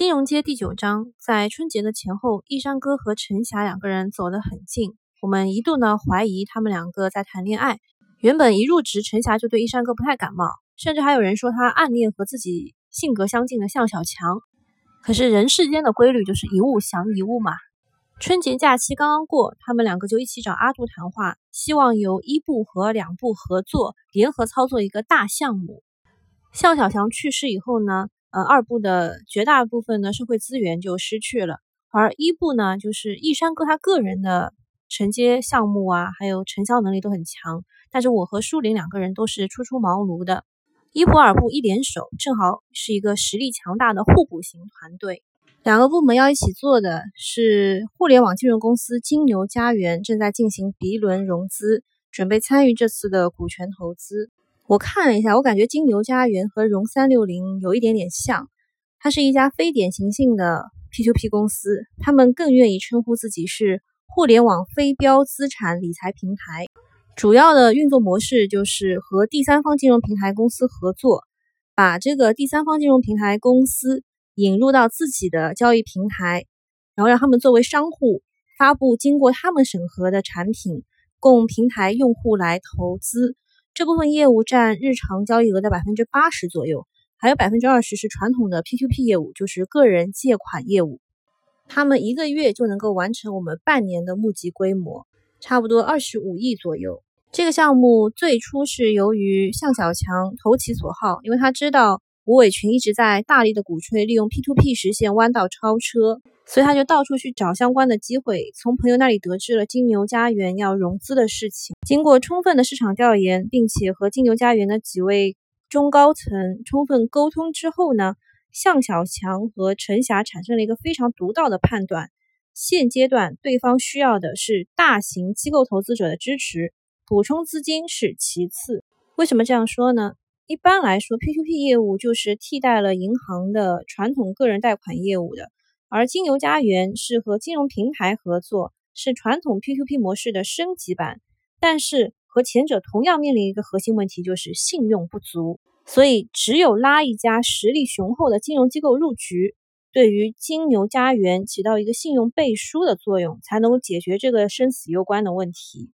金融街第九章，在春节的前后，一山哥和陈霞两个人走得很近。我们一度呢怀疑他们两个在谈恋爱。原本一入职，陈霞就对一山哥不太感冒，甚至还有人说他暗恋和自己性格相近的向小强。可是人世间的规律就是一物降一物嘛。春节假期刚刚过，他们两个就一起找阿杜谈话，希望由一部和两部合作，联合操作一个大项目。向小强去世以后呢？呃，二部的绝大部分的社会资源就失去了，而一部呢，就是易山哥他个人的承接项目啊，还有承销能力都很强。但是我和舒林两个人都是初出茅庐的，一部二部一联手，正好是一个实力强大的互补型团队。两个部门要一起做的是互联网金融公司金牛家园正在进行 B 轮融资，准备参与这次的股权投资。我看了一下，我感觉金牛家园和融三六零有一点点像，它是一家非典型性的 P2P 公司，他们更愿意称呼自己是互联网非标资产理财平台。主要的运作模式就是和第三方金融平台公司合作，把这个第三方金融平台公司引入到自己的交易平台，然后让他们作为商户发布经过他们审核的产品，供平台用户来投资。这部分业务占日常交易额的百分之八十左右，还有百分之二十是传统的 P2P 业务，就是个人借款业务。他们一个月就能够完成我们半年的募集规模，差不多二十五亿左右。这个项目最初是由于向小强投其所好，因为他知道吴伟群一直在大力的鼓吹利用 P2P 实现弯道超车。所以他就到处去找相关的机会，从朋友那里得知了金牛家园要融资的事情。经过充分的市场调研，并且和金牛家园的几位中高层充分沟通之后呢，向小强和陈霞产生了一个非常独到的判断：现阶段对方需要的是大型机构投资者的支持，补充资金是其次。为什么这样说呢？一般来说，P2P 业务就是替代了银行的传统个人贷款业务的。而金牛家园是和金融平台合作，是传统 P2P 模式的升级版，但是和前者同样面临一个核心问题，就是信用不足。所以，只有拉一家实力雄厚的金融机构入局，对于金牛家园起到一个信用背书的作用，才能够解决这个生死攸关的问题，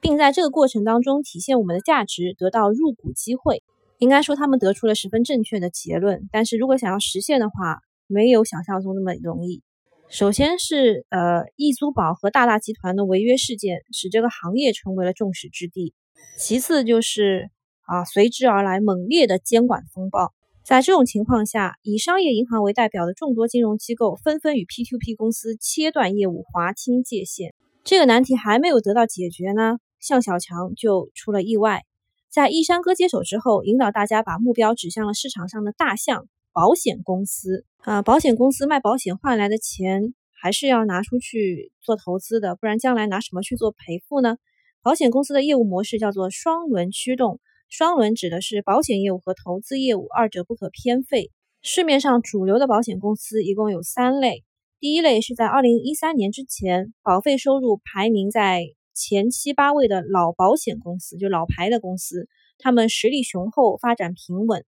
并在这个过程当中体现我们的价值，得到入股机会。应该说，他们得出了十分正确的结论。但是如果想要实现的话，没有想象中那么容易。首先是呃，易租宝和大大集团的违约事件，使这个行业成为了众矢之的。其次就是啊，随之而来猛烈的监管风暴。在这种情况下，以商业银行为代表的众多金融机构纷纷与 P2P 公司切断业务，划清界限。这个难题还没有得到解决呢，向小强就出了意外。在一山哥接手之后，引导大家把目标指向了市场上的大象。保险公司啊，保险公司卖保险换来的钱还是要拿出去做投资的，不然将来拿什么去做赔付呢？保险公司的业务模式叫做双轮驱动，双轮指的是保险业务和投资业务，二者不可偏废。市面上主流的保险公司一共有三类，第一类是在二零一三年之前保费收入排名在前七八位的老保险公司，就老牌的公司，他们实力雄厚，发展平稳。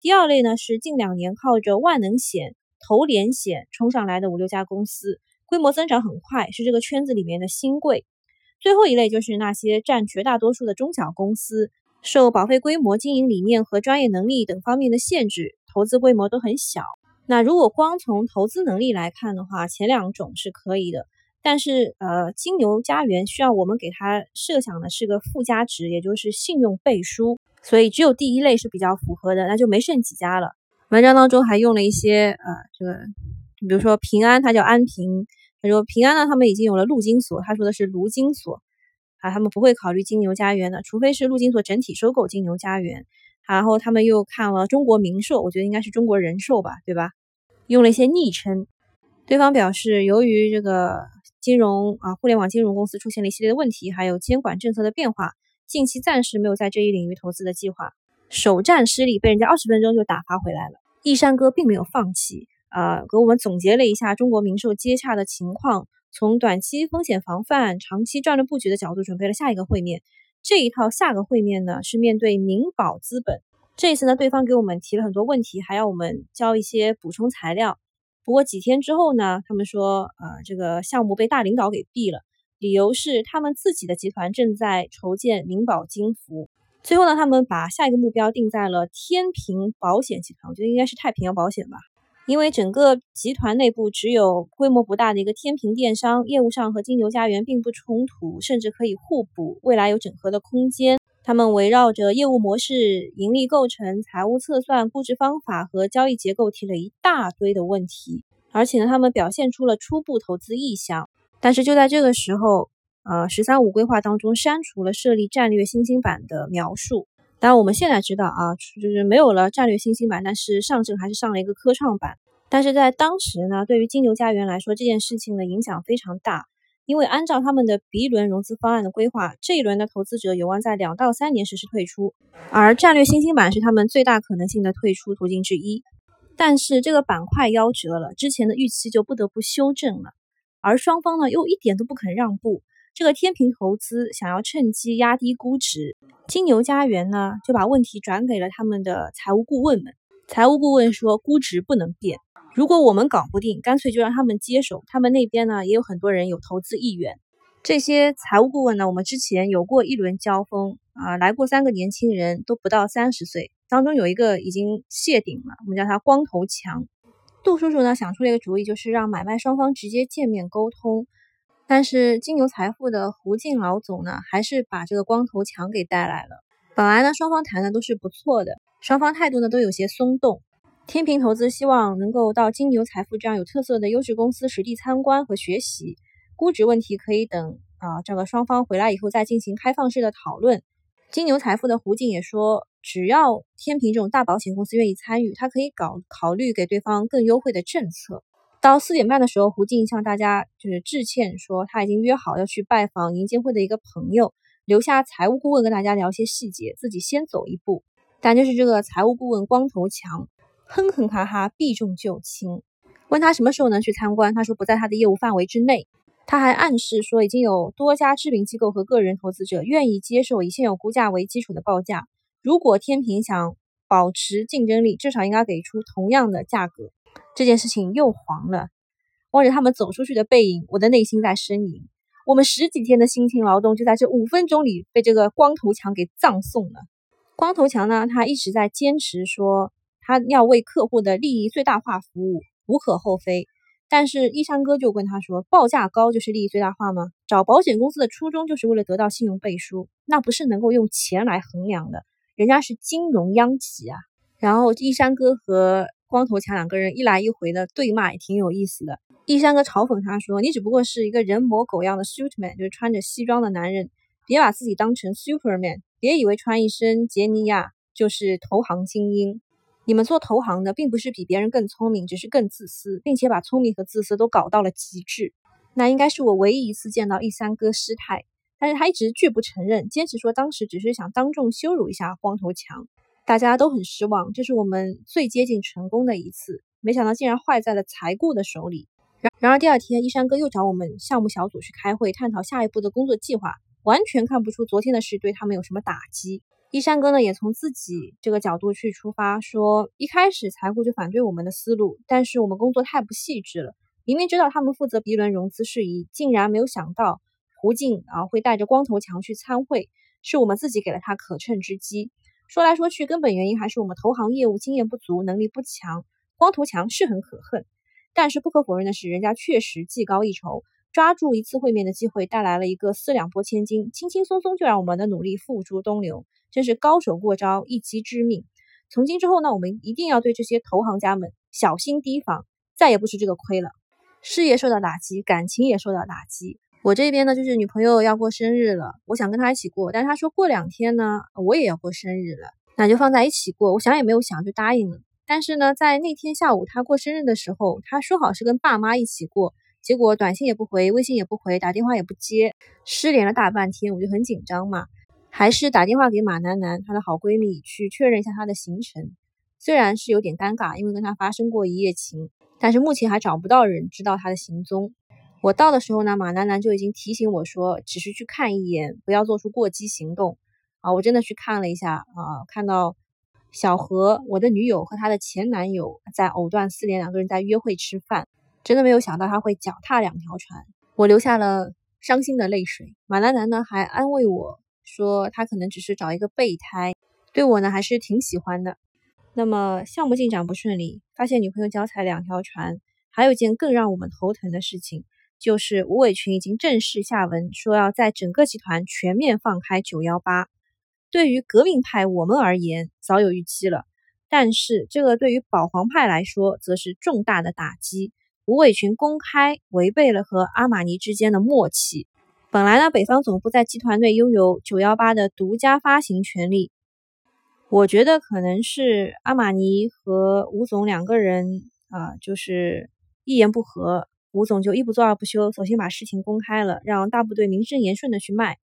第二类呢是近两年靠着万能险、投连险冲上来的五六家公司，规模增长很快，是这个圈子里面的新贵。最后一类就是那些占绝大多数的中小公司，受保费规模、经营理念和专业能力等方面的限制，投资规模都很小。那如果光从投资能力来看的话，前两种是可以的，但是呃，金牛家园需要我们给它设想的是个附加值，也就是信用背书。所以只有第一类是比较符合的，那就没剩几家了。文章当中还用了一些呃，这个，比如说平安，它叫安平。他说平安呢，他们已经有了陆金所，他说的是卢金所啊，他们不会考虑金牛家园的，除非是陆金所整体收购金牛家园。然后他们又看了中国民寿，我觉得应该是中国人寿吧，对吧？用了一些昵称。对方表示，由于这个金融啊，互联网金融公司出现了一系列的问题，还有监管政策的变化。近期暂时没有在这一领域投资的计划，首战失利被人家二十分钟就打发回来了。易山哥并没有放弃，啊，给我们总结了一下中国民寿接洽的情况，从短期风险防范、长期战略布局的角度准备了下一个会面。这一套下个会面呢是面对民保资本，这一次呢对方给我们提了很多问题，还要我们交一些补充材料。不过几天之后呢，他们说，呃，这个项目被大领导给毙了，理由是他们自己的集团正在筹建民保金服。最后呢，他们把下一个目标定在了天平保险集团，我觉得应该是太平洋保险吧。因为整个集团内部只有规模不大的一个天平电商，业务上和金牛家园并不冲突，甚至可以互补，未来有整合的空间。他们围绕着业务模式、盈利构成、财务测算、估值方法和交易结构提了一大堆的问题，而且呢，他们表现出了初步投资意向。但是就在这个时候，呃，“十三五”规划当中删除了设立战略新兴板的描述。当然，我们现在知道啊，就是没有了战略新兴板，但是上证还是上了一个科创板。但是在当时呢，对于金牛家园来说，这件事情的影响非常大，因为按照他们的 B 轮融资方案的规划，这一轮的投资者有望在两到三年实施退出，而战略新兴板是他们最大可能性的退出途径之一。但是这个板块夭折了，之前的预期就不得不修正了，而双方呢又一点都不肯让步。这个天平投资想要趁机压低估值，金牛家园呢就把问题转给了他们的财务顾问们。财务顾问说，估值不能变，如果我们搞不定，干脆就让他们接手。他们那边呢也有很多人有投资意愿。这些财务顾问呢，我们之前有过一轮交锋啊，来过三个年轻人，都不到三十岁，当中有一个已经谢顶了，我们叫他光头强。杜叔叔呢想出了一个主意，就是让买卖双方直接见面沟通。但是金牛财富的胡静老总呢，还是把这个光头强给带来了。本来呢，双方谈的都是不错的，双方态度呢都有些松动。天平投资希望能够到金牛财富这样有特色的优质公司实地参观和学习，估值问题可以等啊，这个双方回来以后再进行开放式的讨论。金牛财富的胡静也说，只要天平这种大保险公司愿意参与，他可以搞考虑给对方更优惠的政策。到四点半的时候，胡静向大家就是致歉，说他已经约好要去拜访银监会的一个朋友，留下财务顾问跟大家聊些细节，自己先走一步。但就是这个财务顾问光头强，哼哼哈哈，避重就轻。问他什么时候能去参观，他说不在他的业务范围之内。他还暗示说，已经有多家知名机构和个人投资者愿意接受以现有估价为基础的报价。如果天平想保持竞争力，至少应该给出同样的价格。这件事情又黄了，望着他们走出去的背影，我的内心在呻吟。我们十几天的辛勤劳动，就在这五分钟里被这个光头强给葬送了。光头强呢，他一直在坚持说，他要为客户的利益最大化服务，无可厚非。但是一山哥就跟他说，报价高就是利益最大化吗？找保险公司的初衷就是为了得到信用背书，那不是能够用钱来衡量的。人家是金融央企啊。然后一山哥和。光头强两个人一来一回的对骂也挺有意思的。一山哥嘲讽他说：“你只不过是一个人模狗样的 suitman，就是穿着西装的男人，别把自己当成 superman，别以为穿一身杰尼亚就是投行精英。你们做投行的并不是比别人更聪明，只是更自私，并且把聪明和自私都搞到了极致。那应该是我唯一一次见到一山哥失态，但是他一直拒不承认，坚持说当时只是想当众羞辱一下光头强。”大家都很失望，这是我们最接近成功的一次，没想到竟然坏在了财顾的手里。然然而第二天，一山哥又找我们项目小组去开会，探讨下一步的工作计划，完全看不出昨天的事对他们有什么打击。一山哥呢，也从自己这个角度去出发，说一开始财务就反对我们的思路，但是我们工作太不细致了，明明知道他们负责 B 轮融资事宜，竟然没有想到胡静啊会带着光头强去参会，是我们自己给了他可乘之机。说来说去，根本原因还是我们投行业务经验不足，能力不强。光头强是很可恨，但是不可否认的是，人家确实技高一筹，抓住一次会面的机会，带来了一个四两拨千斤，轻轻松松就让我们的努力付诸东流，真是高手过招，一击致命。从今之后呢，我们一定要对这些投行家们小心提防，再也不吃这个亏了。事业受到打击，感情也受到打击。我这边呢，就是女朋友要过生日了，我想跟她一起过，但是她说过两天呢，我也要过生日了，那就放在一起过。我想也没有想就答应了。但是呢，在那天下午她过生日的时候，她说好是跟爸妈一起过，结果短信也不回，微信也不回，打电话也不接，失联了大半天，我就很紧张嘛，还是打电话给马楠楠她的好闺蜜去确认一下她的行程。虽然是有点尴尬，因为跟她发生过一夜情，但是目前还找不到人知道她的行踪。我到的时候呢，马楠楠就已经提醒我说，只是去看一眼，不要做出过激行动啊！我真的去看了一下啊，看到小何，我的女友和她的前男友在藕断丝连，两个人在约会吃饭，真的没有想到他会脚踏两条船，我流下了伤心的泪水。马楠楠呢还安慰我说，他可能只是找一个备胎，对我呢还是挺喜欢的。那么项目进展不顺利，发现女朋友脚踩两条船，还有一件更让我们头疼的事情，就是吴伟群已经正式下文说要在整个集团全面放开九幺八。对于革命派我们而言，早有预期了，但是这个对于保皇派来说，则是重大的打击。吴伟群公开违背了和阿玛尼之间的默契。本来呢，北方总部在集团内拥有九幺八的独家发行权利。我觉得可能是阿玛尼和吴总两个人啊，就是一言不合，吴总就一不做二不休，索性把事情公开了，让大部队名正言顺的去卖。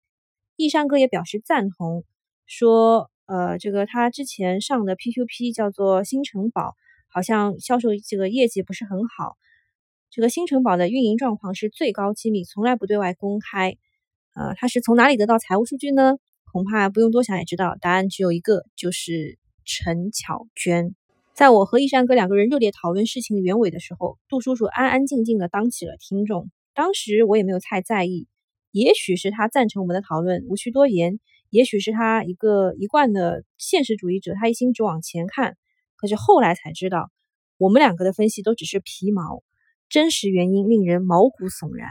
易山哥也表示赞同，说呃，这个他之前上的 P2P 叫做新城堡，好像销售这个业绩不是很好。这个新城堡的运营状况是最高机密，从来不对外公开。呃，他是从哪里得到财务数据呢？恐怕不用多想也知道，答案只有一个，就是陈巧娟。在我和一山哥两个人热烈讨论事情的原委的时候，杜叔叔安安静静的当起了听众。当时我也没有太在意，也许是他赞成我们的讨论，无需多言；也许是他一个一贯的现实主义者，他一心只往前看。可是后来才知道，我们两个的分析都只是皮毛，真实原因令人毛骨悚然。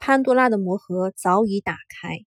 潘多拉的魔盒早已打开。